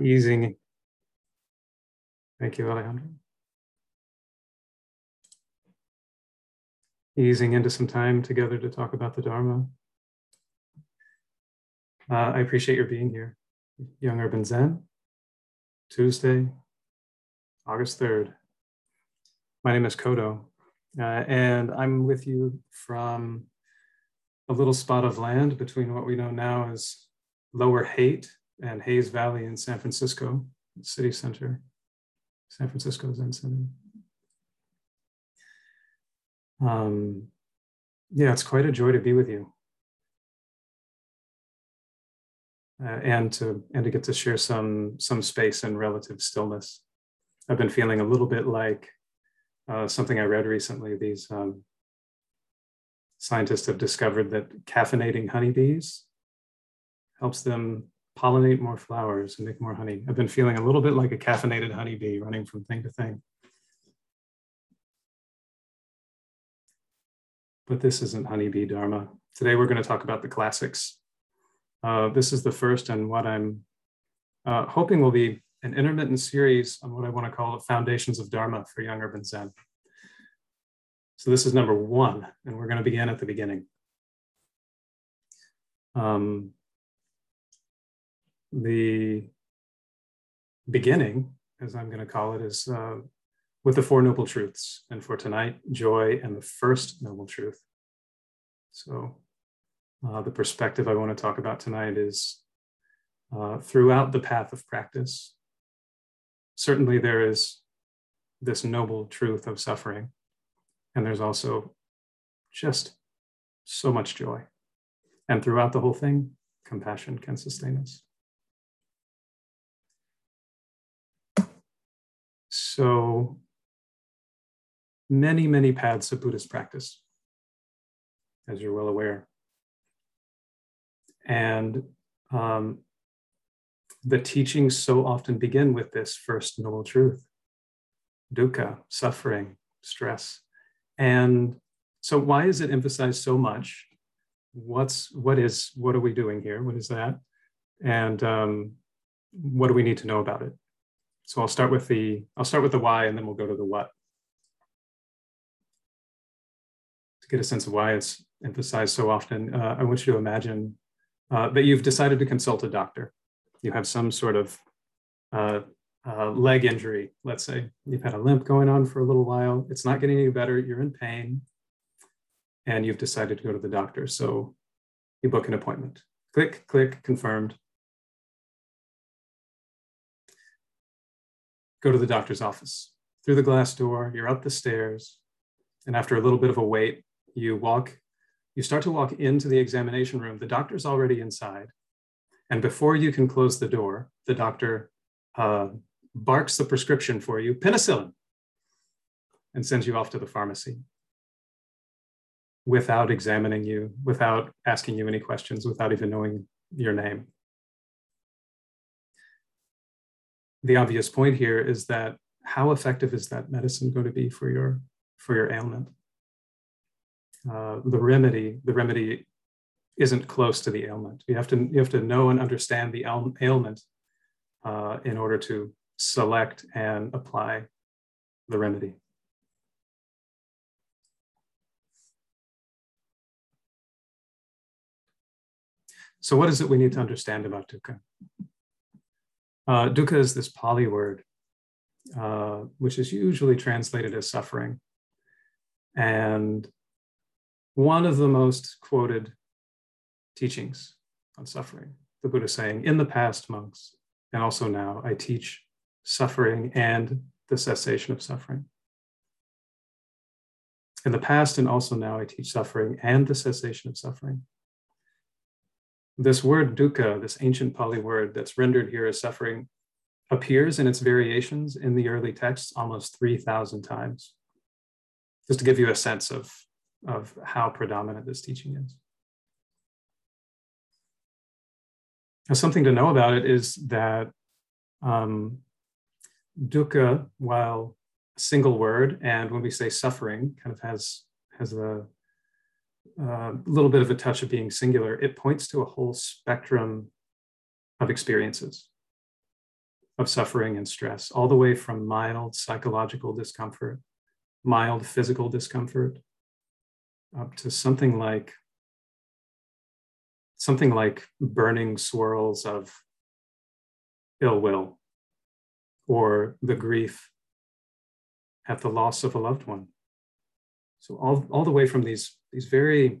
Easing. Thank you, Alejandro. Easing into some time together to talk about the Dharma. Uh, I appreciate your being here. Young Urban Zen, Tuesday, August 3rd. My name is Kodo, uh, and I'm with you from a little spot of land between what we know now as Lower Haight and Hayes Valley in San Francisco, city center, San Francisco Zen Center. Um, yeah, it's quite a joy to be with you. Uh, and to and to get to share some some space and relative stillness. I've been feeling a little bit like uh, something I read recently. These um, scientists have discovered that caffeinating honeybees helps them pollinate more flowers and make more honey. I've been feeling a little bit like a caffeinated honeybee running from thing to thing. But this isn't honeybee dharma. Today we're going to talk about the classics. Uh, this is the first and what I'm uh, hoping will be an intermittent series on what I want to call the foundations of dharma for young urban Zen. So this is number one, and we're going to begin at the beginning. Um, the beginning, as I'm going to call it, is uh, with the Four Noble Truths. And for tonight, joy and the first noble truth. So, uh, the perspective I want to talk about tonight is uh, throughout the path of practice. Certainly, there is this noble truth of suffering, and there's also just so much joy. And throughout the whole thing, compassion can sustain us. So many, many paths of Buddhist practice, as you're well aware. And um, the teachings so often begin with this first noble truth dukkha, suffering, stress. And so, why is it emphasized so much? What's what is what are we doing here? What is that? And um, what do we need to know about it? So I'll start with the I'll start with the why, and then we'll go to the what to get a sense of why it's emphasized so often. Uh, I want you to imagine uh, that you've decided to consult a doctor. You have some sort of uh, uh, leg injury, let's say. You've had a limp going on for a little while. It's not getting any better. You're in pain, and you've decided to go to the doctor. So you book an appointment. Click, click, confirmed. Go to the doctor's office. Through the glass door, you're up the stairs, and after a little bit of a wait, you walk, you start to walk into the examination room. The doctor's already inside. And before you can close the door, the doctor uh, barks the prescription for you, penicillin, and sends you off to the pharmacy without examining you, without asking you any questions, without even knowing your name. The obvious point here is that how effective is that medicine going to be for your for your ailment? Uh, the remedy the remedy isn't close to the ailment. You have to you have to know and understand the ailment uh, in order to select and apply the remedy. So, what is it we need to understand about dukkha? Uh, dukkha is this Pali word, uh, which is usually translated as suffering. And one of the most quoted teachings on suffering, the Buddha saying, In the past, monks, and also now, I teach suffering and the cessation of suffering. In the past and also now, I teach suffering and the cessation of suffering. This word dukkha, this ancient Pali word that's rendered here as suffering, appears in its variations in the early texts almost 3,000 times, just to give you a sense of, of how predominant this teaching is. Now, something to know about it is that um, dukkha, while a single word, and when we say suffering, kind of has, has a a uh, little bit of a touch of being singular, it points to a whole spectrum of experiences. of suffering and stress, all the way from mild psychological discomfort, mild physical discomfort, up to something like something like burning swirls of ill will or the grief at the loss of a loved one. So all, all the way from these, these very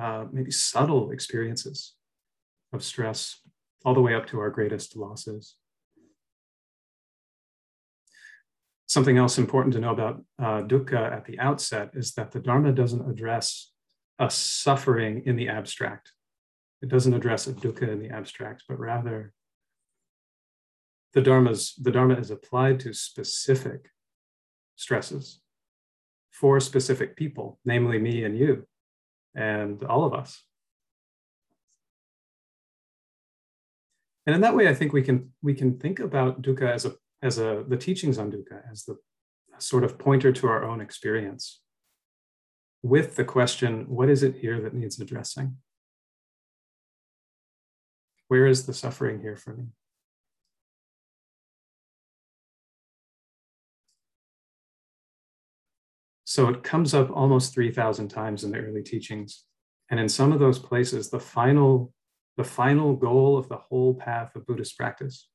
uh, maybe subtle experiences of stress, all the way up to our greatest losses. Something else important to know about uh, dukkha at the outset is that the Dharma doesn't address a suffering in the abstract. It doesn't address a dukkha in the abstract, but rather the Dharma's, the Dharma is applied to specific stresses for specific people, namely me and you and all of us. And in that way, I think we can we can think about dukkha as a as a the teachings on dukkha as the sort of pointer to our own experience with the question, what is it here that needs addressing? Where is the suffering here for me? So it comes up almost 3,000 times in the early teachings. And in some of those places, the final, the final goal of the whole path of Buddhist practice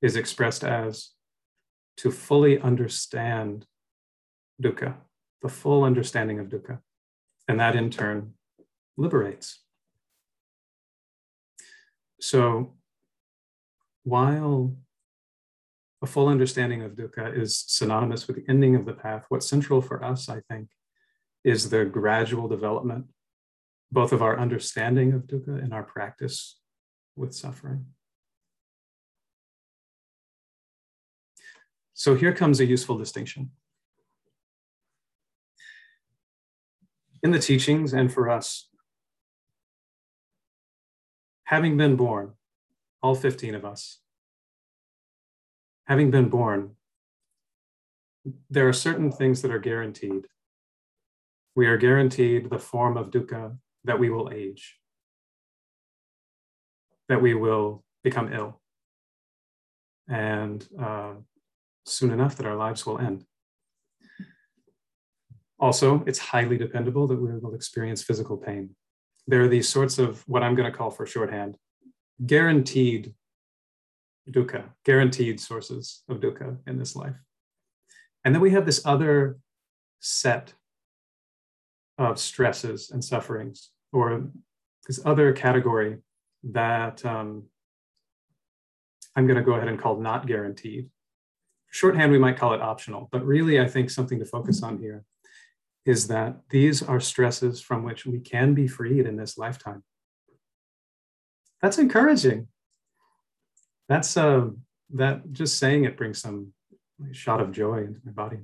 is expressed as to fully understand dukkha, the full understanding of dukkha. And that in turn liberates. So while a full understanding of dukkha is synonymous with the ending of the path. What's central for us, I think, is the gradual development, both of our understanding of dukkha and our practice with suffering. So here comes a useful distinction. In the teachings and for us, having been born, all 15 of us, having been born, there are certain things that are guaranteed. We are guaranteed the form of dukkha that we will age, that we will become ill, and uh, soon enough that our lives will end. Also, it's highly dependable that we will experience physical pain. There are these sorts of what I'm going to call for shorthand guaranteed dukkha, guaranteed sources of dukkha in this life. And then we have this other set of stresses and sufferings, or this other category that um, I'm going to go ahead and call not guaranteed. Shorthand, we might call it optional, but really, I think something to focus on here is that these are stresses from which we can be freed in this lifetime. That's encouraging that's uh, that just saying it brings some shot of joy into my body.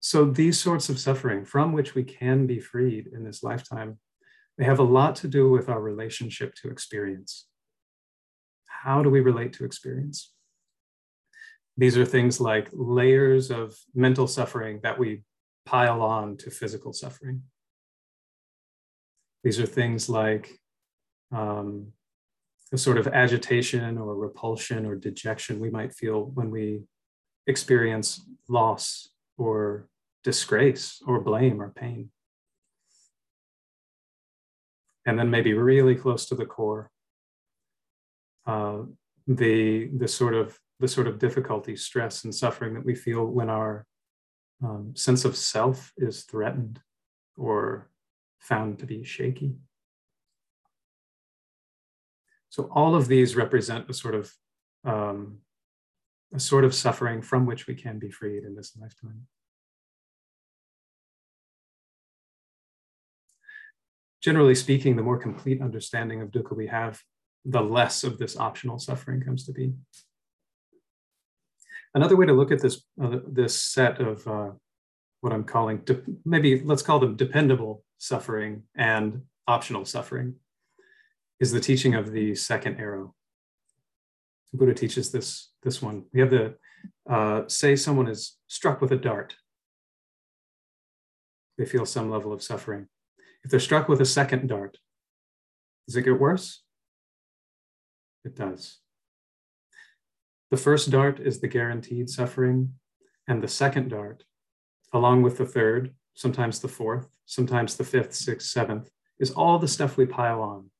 So these sorts of suffering from which we can be freed in this lifetime, they have a lot to do with our relationship to experience. How do we relate to experience? These are things like layers of mental suffering that we pile on to physical suffering. These are things like um, the sort of agitation or repulsion or dejection we might feel when we experience loss or disgrace or blame or pain. And then maybe really close to the core, uh, the, the sort of the sort of difficulty, stress, and suffering that we feel when our um, sense of self is threatened or found to be shaky. So all of these represent a sort of um, a sort of suffering from which we can be freed in this lifetime. Generally speaking, the more complete understanding of dukkha we have, the less of this optional suffering comes to be. Another way to look at this, uh, this set of uh, what I'm calling, maybe let's call them dependable suffering and optional suffering is the teaching of the second arrow. Buddha teaches this, this one. We have the, uh, say someone is struck with a dart. They feel some level of suffering. If they're struck with a second dart, does it get worse? It does. The first dart is the guaranteed suffering, and the second dart, along with the third, sometimes the fourth, sometimes the fifth, sixth, seventh, is all the stuff we pile on,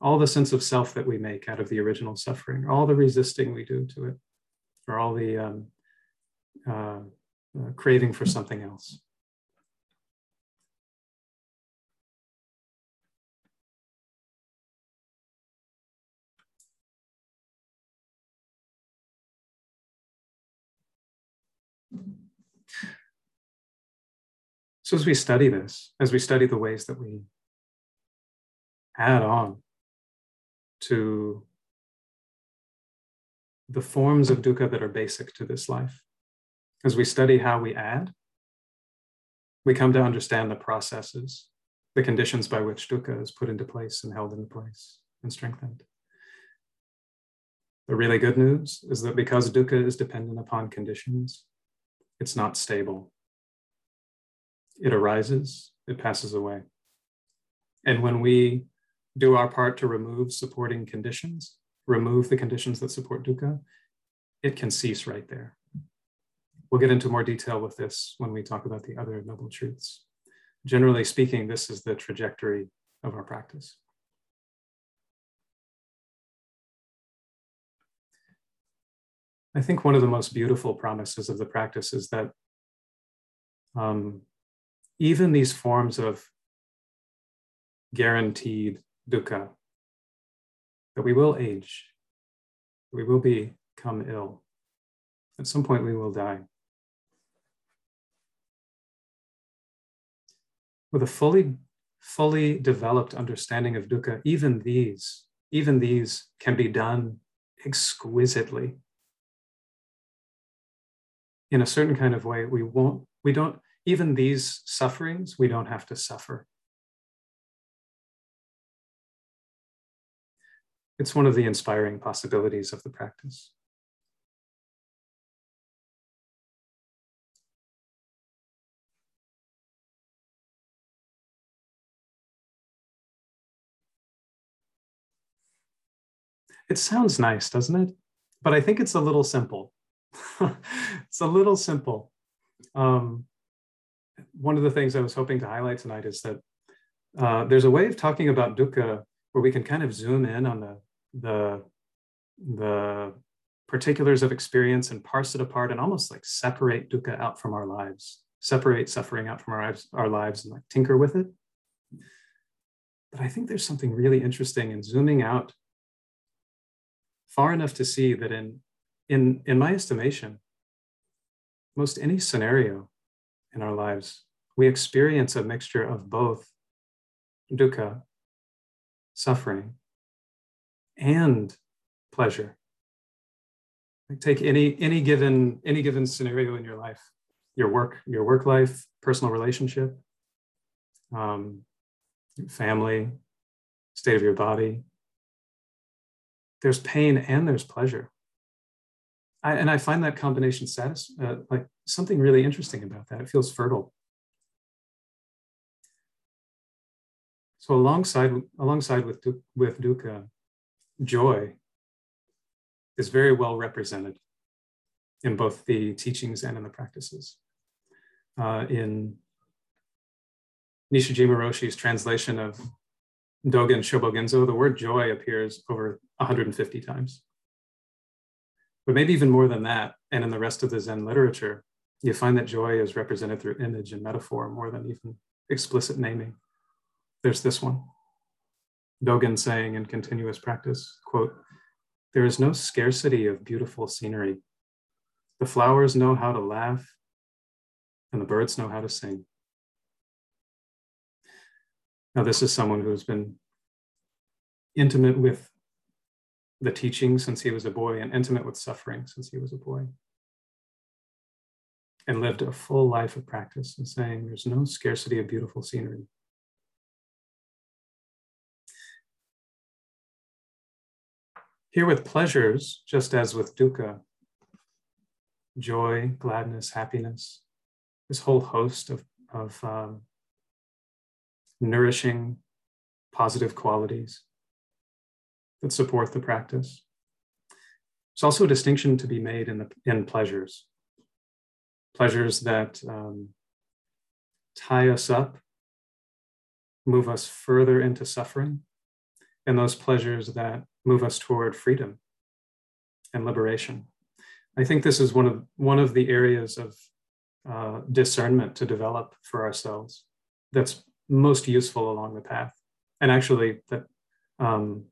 all the sense of self that we make out of the original suffering, all the resisting we do to it, or all the um, uh, uh, craving for something else. So, as we study this, as we study the ways that we add on to the forms of dukkha that are basic to this life, as we study how we add, we come to understand the processes, the conditions by which dukkha is put into place and held into place and strengthened. The really good news is that because dukkha is dependent upon conditions, it's not stable it arises, it passes away. And when we do our part to remove supporting conditions, remove the conditions that support dukkha, it can cease right there. We'll get into more detail with this when we talk about the other noble truths. Generally speaking, this is the trajectory of our practice. I think one of the most beautiful promises of the practice is that um, even these forms of guaranteed dukkha, that we will age, we will become ill. At some point, we will die. With a fully, fully developed understanding of dukkha, even these, even these can be done exquisitely. In a certain kind of way, we won't, we don't, even these sufferings, we don't have to suffer. It's one of the inspiring possibilities of the practice. It sounds nice, doesn't it? But I think it's a little simple. it's a little simple. Um, one of the things I was hoping to highlight tonight is that uh, there's a way of talking about dukkha where we can kind of zoom in on the the the particulars of experience and parse it apart and almost like separate dukkha out from our lives, separate suffering out from our lives, our lives and like tinker with it. But I think there's something really interesting in zooming out far enough to see that in in in my estimation, most any scenario in our lives, we experience a mixture of both dukkha, suffering, and pleasure. Like take any any given any given scenario in your life, your work, your work life, personal relationship, um, family, state of your body. There's pain and there's pleasure. I, and I find that combination satis- uh, like something really interesting about that. It feels fertile. So alongside alongside with with dukkha, joy is very well represented in both the teachings and in the practices. Uh, in Nishijima Roshi's translation of Dogen Shobogenzo, the word joy appears over 150 times but maybe even more than that. And in the rest of the Zen literature, you find that joy is represented through image and metaphor more than even explicit naming. There's this one. Dogen saying in continuous practice, quote, there is no scarcity of beautiful scenery. The flowers know how to laugh and the birds know how to sing. Now, this is someone who's been intimate with the teaching since he was a boy and intimate with suffering since he was a boy. And lived a full life of practice and saying there's no scarcity of beautiful scenery. Here with pleasures, just as with dukkha, joy, gladness, happiness, this whole host of, of um, nourishing positive qualities that support the practice. There's also a distinction to be made in, the, in pleasures, pleasures that um, tie us up, move us further into suffering, and those pleasures that move us toward freedom and liberation. I think this is one of one of the areas of uh, discernment to develop for ourselves that's most useful along the path, and actually that um,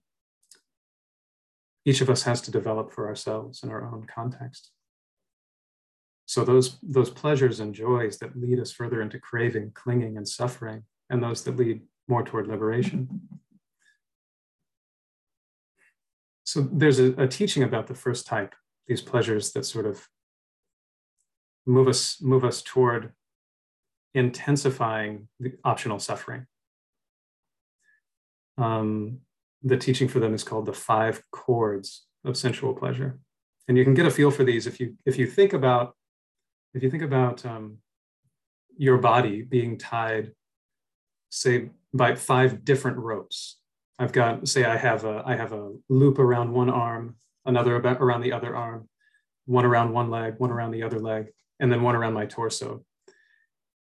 each of us has to develop for ourselves in our own context. So those those pleasures and joys that lead us further into craving, clinging, and suffering, and those that lead more toward liberation. So there's a, a teaching about the first type, these pleasures that sort of move us move us toward intensifying the optional suffering. Um, the teaching for them is called the five cords of sensual pleasure, and you can get a feel for these if you if you think about if you think about um, your body being tied, say by five different ropes. I've got say I have a I have a loop around one arm, another about around the other arm, one around one leg, one around the other leg, and then one around my torso.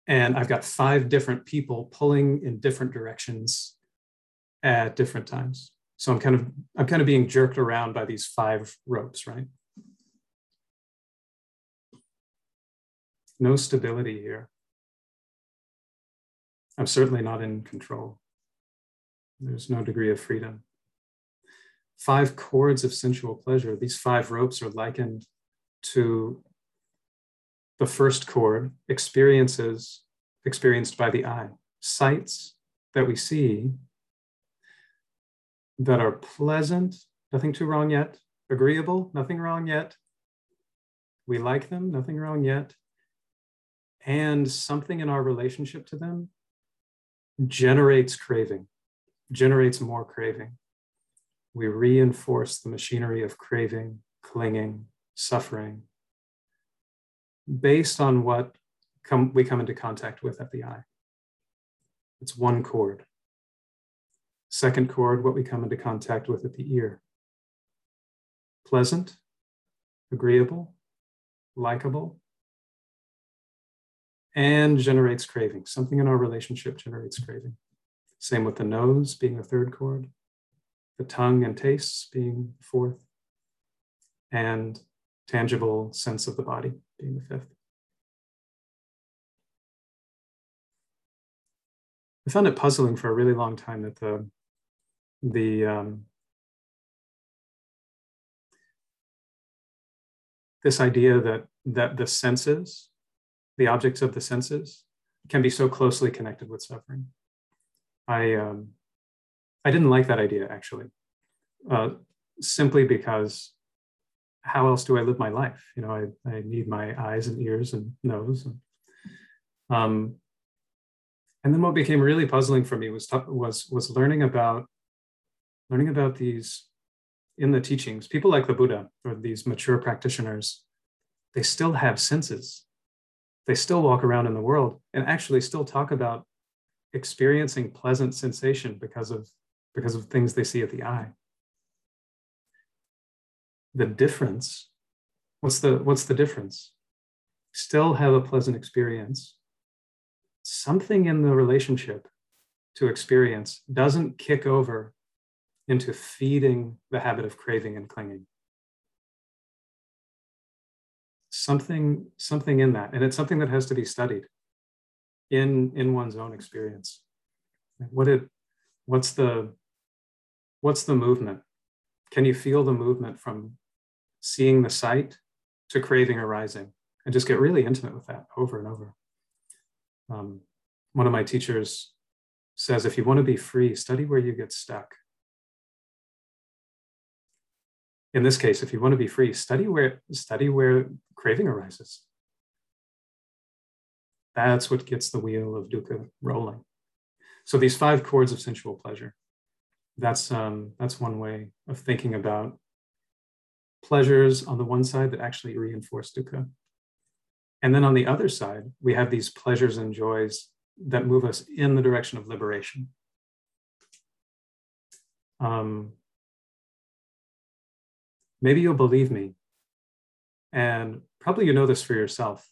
And I've got five different people pulling in different directions at different times. So I'm kind of I'm kind of being jerked around by these five ropes, right? No stability here. I'm certainly not in control. There's no degree of freedom. Five cords of sensual pleasure. These five ropes are likened to the first cord, experiences experienced by the eye, sights that we see that are pleasant, nothing too wrong yet, agreeable, nothing wrong yet. We like them, nothing wrong yet. And something in our relationship to them generates craving, generates more craving. We reinforce the machinery of craving, clinging, suffering, based on what come, we come into contact with at the eye. It's one cord. Second cord, what we come into contact with at the ear. Pleasant, agreeable, likable, and generates craving. Something in our relationship generates craving. Same with the nose being the third cord, the tongue and tastes being the fourth, and tangible sense of the body being the fifth. I found it puzzling for a really long time that the the um, this idea that that the senses the objects of the senses can be so closely connected with suffering. I um, I didn't like that idea actually, uh, simply because how else do I live my life? You know, I, I need my eyes and ears and nose. And, um, and then what became really puzzling for me was was was learning about learning about these in the teachings. People like the Buddha or these mature practitioners, they still have senses they still walk around in the world and actually still talk about experiencing pleasant sensation because of because of things they see at the eye. The difference what's the what's the difference? Still have a pleasant experience. Something in the relationship to experience doesn't kick over into feeding the habit of craving and clinging. Something something in that and it's something that has to be studied in in one's own experience. What it what's the what's the movement? Can you feel the movement from seeing the sight to craving arising and just get really intimate with that over and over. Um, one of my teachers says if you want to be free study where you get stuck. In this case, if you want to be free, study where study where craving arises. That's what gets the wheel of dukkha rolling. So these five cords of sensual pleasure. That's um, that's one way of thinking about pleasures on the one side that actually reinforce dukkha. And then on the other side, we have these pleasures and joys that move us in the direction of liberation. Um, maybe you'll believe me. And probably you know this for yourself.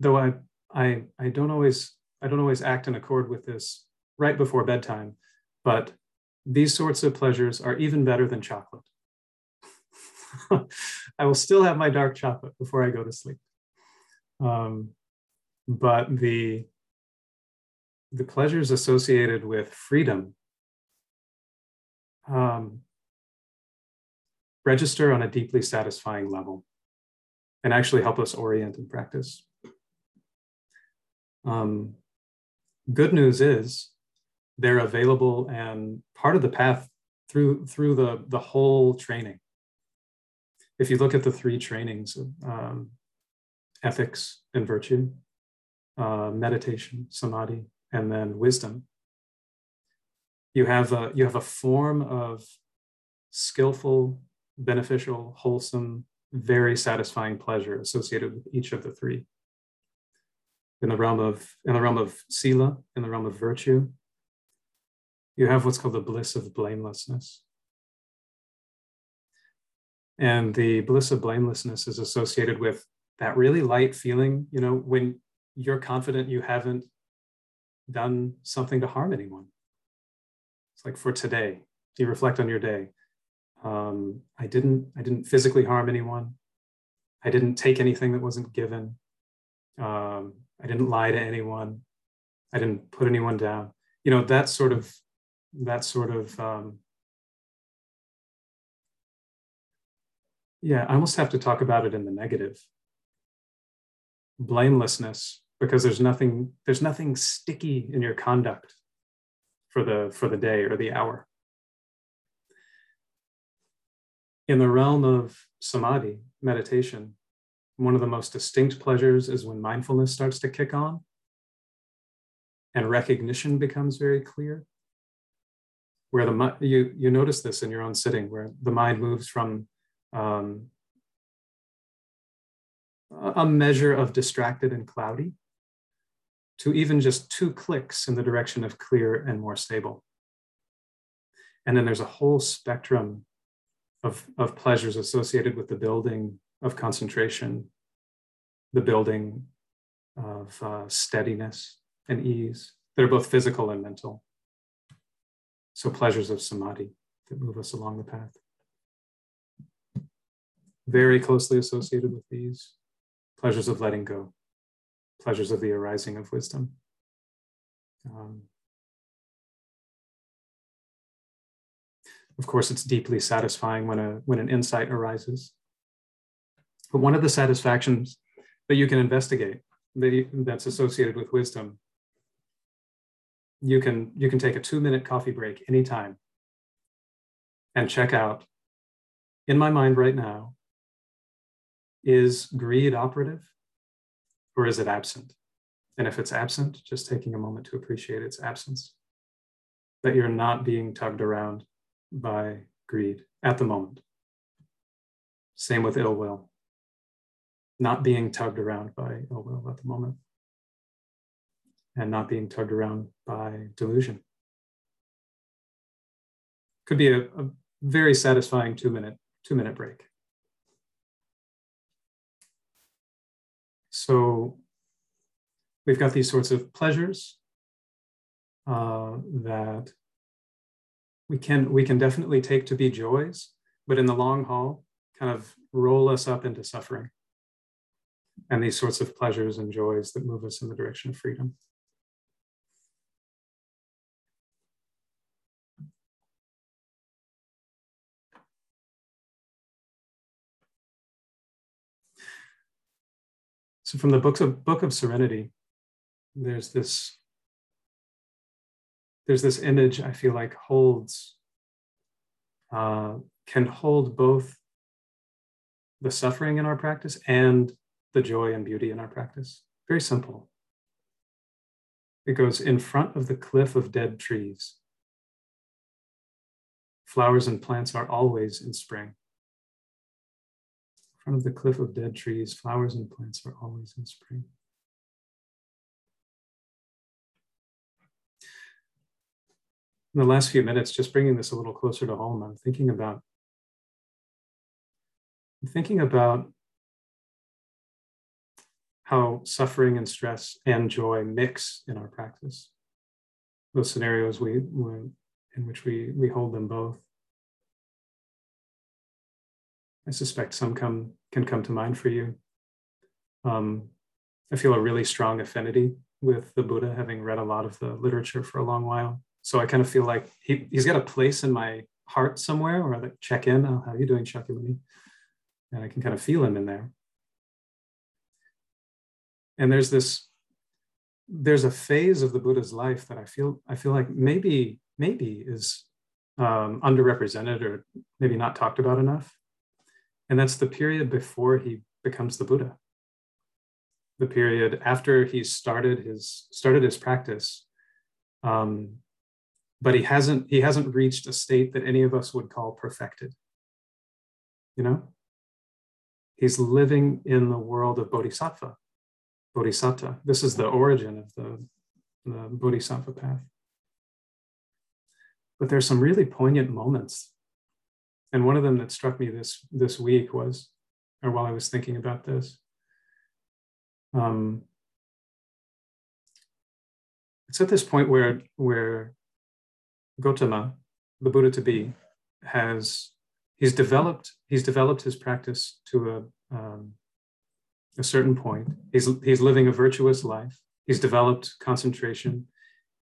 Though I, I, I don't always, I don't always act in accord with this right before bedtime, but these sorts of pleasures are even better than chocolate. I will still have my dark chocolate before I go to sleep. Um, but the the pleasures associated with freedom um, register on a deeply satisfying level and actually help us orient and practice. Um, good news is they're available and part of the path through through the the whole training. If you look at the three trainings, um, ethics and virtue, uh, meditation, samadhi, and then wisdom. You have a, you have a form of skillful, beneficial, wholesome, very satisfying pleasure associated with each of the three. In the realm of in the realm of sila, in the realm of virtue, you have what's called the bliss of blamelessness. And the bliss of blamelessness is associated with that really light feeling, you know, when you're confident you haven't done something to harm anyone. It's like for today, do you reflect on your day. Um, I didn't, I didn't physically harm anyone. I didn't take anything that wasn't given. Um, I didn't lie to anyone. I didn't put anyone down. You know, that sort of, that sort of, um, yeah, I almost have to talk about it in the negative. Blamelessness because there's nothing there's nothing sticky in your conduct for the for the day or the hour in the realm of samadhi meditation one of the most distinct pleasures is when mindfulness starts to kick on and recognition becomes very clear where the you you notice this in your own sitting where the mind moves from um, a measure of distracted and cloudy to even just two clicks in the direction of clear and more stable. And then there's a whole spectrum of, of pleasures associated with the building of concentration, the building of uh, steadiness and ease that are both physical and mental. So, pleasures of samadhi that move us along the path. Very closely associated with these pleasures of letting go pleasures of the arising of wisdom. Um, of course, it's deeply satisfying when a when an insight arises. But one of the satisfactions that you can investigate that, that's associated with wisdom, you can you can take a two minute coffee break anytime and check out. In my mind right now, is greed operative? or is it absent? And if it's absent, just taking a moment to appreciate its absence, that you're not being tugged around by greed at the moment. Same with ill will, not being tugged around by ill will at the moment, and not being tugged around by delusion. Could be a, a very satisfying two minute, two minute break. So we've got these sorts of pleasures uh, that we can we can definitely take to be joys, but in the long haul, kind of roll us up into suffering. And these sorts of pleasures and joys that move us in the direction of freedom. So from the books of Book of Serenity, there's this there's this image I feel like holds uh, can hold both the suffering in our practice and the joy and beauty in our practice. Very simple. It goes in front of the cliff of dead trees. Flowers and plants are always in spring In front of the cliff of dead trees, flowers and plants are always in spring. in the last few minutes, just bringing this a little closer to home, I'm thinking about I'm thinking about how suffering and stress and joy mix in our practice. Those scenarios we, we in which we we hold them both. I suspect some come can come to mind for you. Um, I feel a really strong affinity with the Buddha, having read a lot of the literature for a long while. So I kind of feel like he, he's got a place in my heart somewhere where I check in. Oh, how are you doing, Shakyamuni? And I can kind of feel him in there. And there's this, there's a phase of the Buddha's life that I feel, I feel like maybe, maybe is um, underrepresented or maybe not talked about enough. And that's the period before he becomes the Buddha. The period after he started his started his practice, um, but he hasn't he hasn't reached a state that any of us would call perfected. You know, he's living in the world of bodhisattva, bodhisattva. This is the origin of the, the bodhisattva path. But there's some really poignant moments and one of them that struck me this this week was, or while I was thinking about this, um, it's at this point where where Gotama, the Buddha to be, has he's developed he's developed his practice to a um, a certain point. He's he's living a virtuous life. He's developed concentration.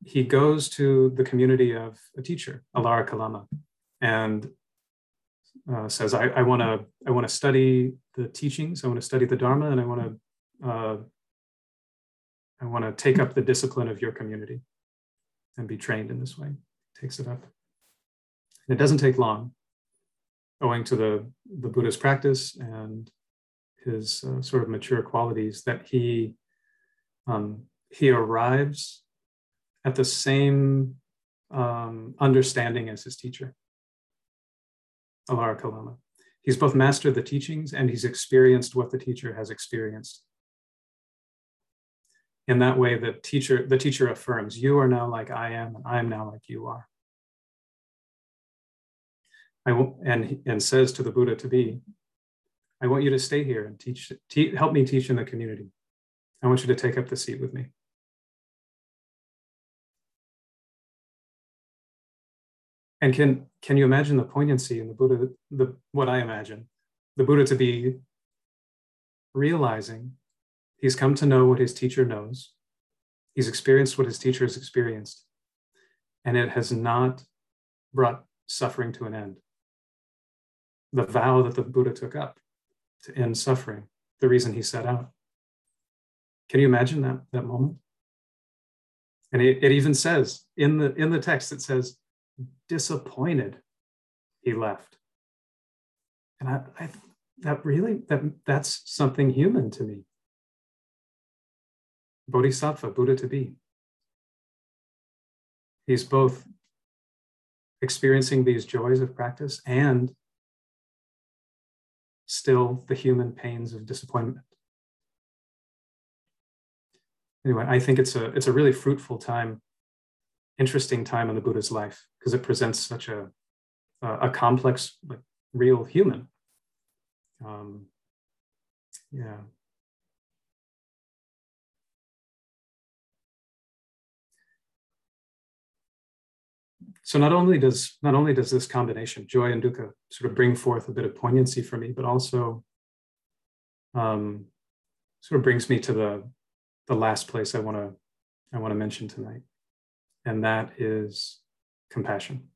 He goes to the community of a teacher, Alara Kalama, and uh, says, I, I want to I want to study the teachings, I want to study the Dharma, and I want to uh, I want to take up the discipline of your community and be trained in this way. Takes it up. And it doesn't take long, owing to the, the Buddha's practice and his uh, sort of mature qualities, that he um, he arrives at the same um, understanding as his teacher. Alara Kalama. He's both mastered the teachings and he's experienced what the teacher has experienced. In that way, the teacher, the teacher affirms, you are now like I am, and I am now like you are. I and, and says to the Buddha to be, I want you to stay here and teach, te- help me teach in the community. I want you to take up the seat with me. And can can you imagine the poignancy in the Buddha, the what I imagine, the Buddha to be realizing he's come to know what his teacher knows, he's experienced what his teacher has experienced, and it has not brought suffering to an end. The vow that the Buddha took up to end suffering, the reason he set out. Can you imagine that, that moment? And it, it even says in the in the text, it says, disappointed he left. And I, I that really that that's something human to me. Bodhisattva, Buddha to be. He's both experiencing these joys of practice and still the human pains of disappointment. Anyway, I think it's a it's a really fruitful time interesting time in the Buddha's life because it presents such a a complex, like real human. Um, yeah. So not only does not only does this combination joy and dukkha sort of bring forth a bit of poignancy for me, but also um, sort of brings me to the the last place I want to I want to mention tonight and that is compassion.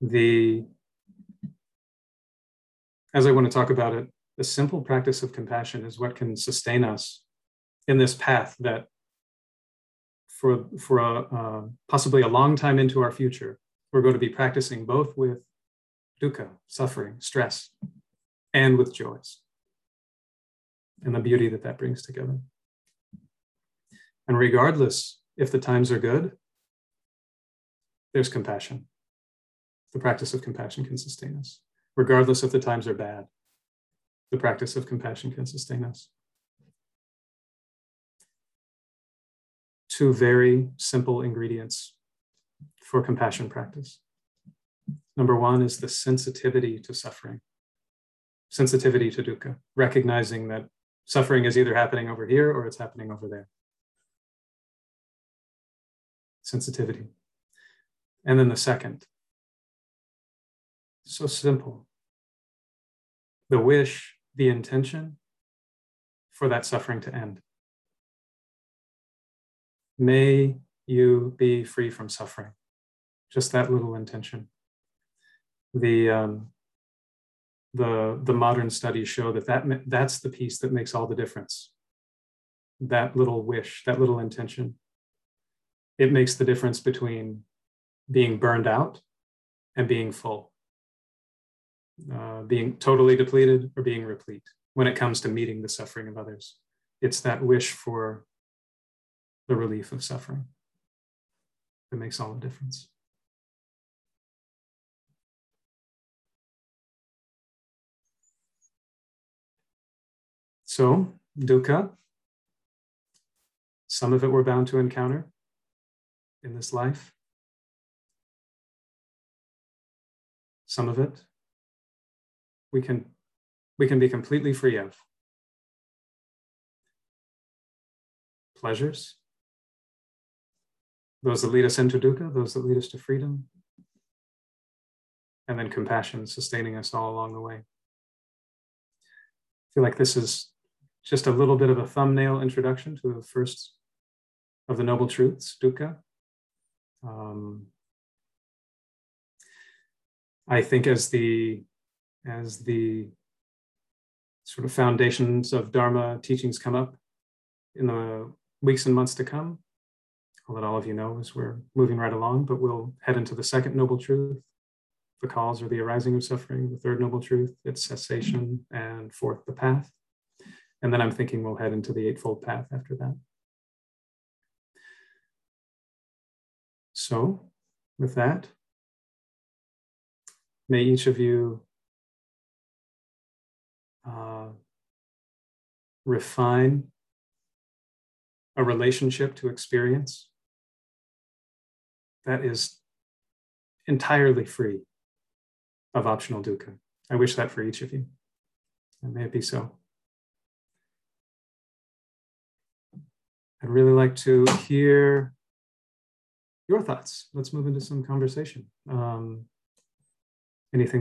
The, as I want to talk about it, the simple practice of compassion is what can sustain us in this path that for, for a, uh, possibly a long time into our future, we're going to be practicing both with dukkha, suffering, stress, and with joys, and the beauty that that brings together. And regardless if the times are good, there's compassion. The practice of compassion can sustain us. Regardless if the times are bad, the practice of compassion can sustain us. Two very simple ingredients for compassion practice. Number one is the sensitivity to suffering, sensitivity to dukkha, recognizing that suffering is either happening over here or it's happening over there. Sensitivity. And then the second, so simple. The wish, the intention for that suffering to end. May you be free from suffering. Just that little intention. The um, the the modern studies show that, that that's the piece that makes all the difference. That little wish, that little intention. It makes the difference between being burned out and being full, uh, being totally depleted or being replete when it comes to meeting the suffering of others. It's that wish for the relief of suffering that makes all the difference. So, dukkha, some of it we're bound to encounter in this life. Some of it we can we can be completely free of. Pleasures, those that lead us into dukkha, those that lead us to freedom, and then compassion sustaining us all along the way. I feel like this is just a little bit of a thumbnail introduction to the first of the Noble Truths, dukkha. Um, I think as the as the sort of foundations of Dharma teachings come up in the weeks and months to come, I'll let all of you know as we're moving right along, but we'll head into the second noble truth. The cause or the arising of suffering, the third noble truth, its cessation, and fourth, the path. And then I'm thinking we'll head into the Eightfold Path after that. So, with that, may each of you uh, refine a relationship to experience that is entirely free of optional dukkha. I wish that for each of you. And may it be so. I'd really like to hear your thoughts. Let's move into some conversation. Um, anything that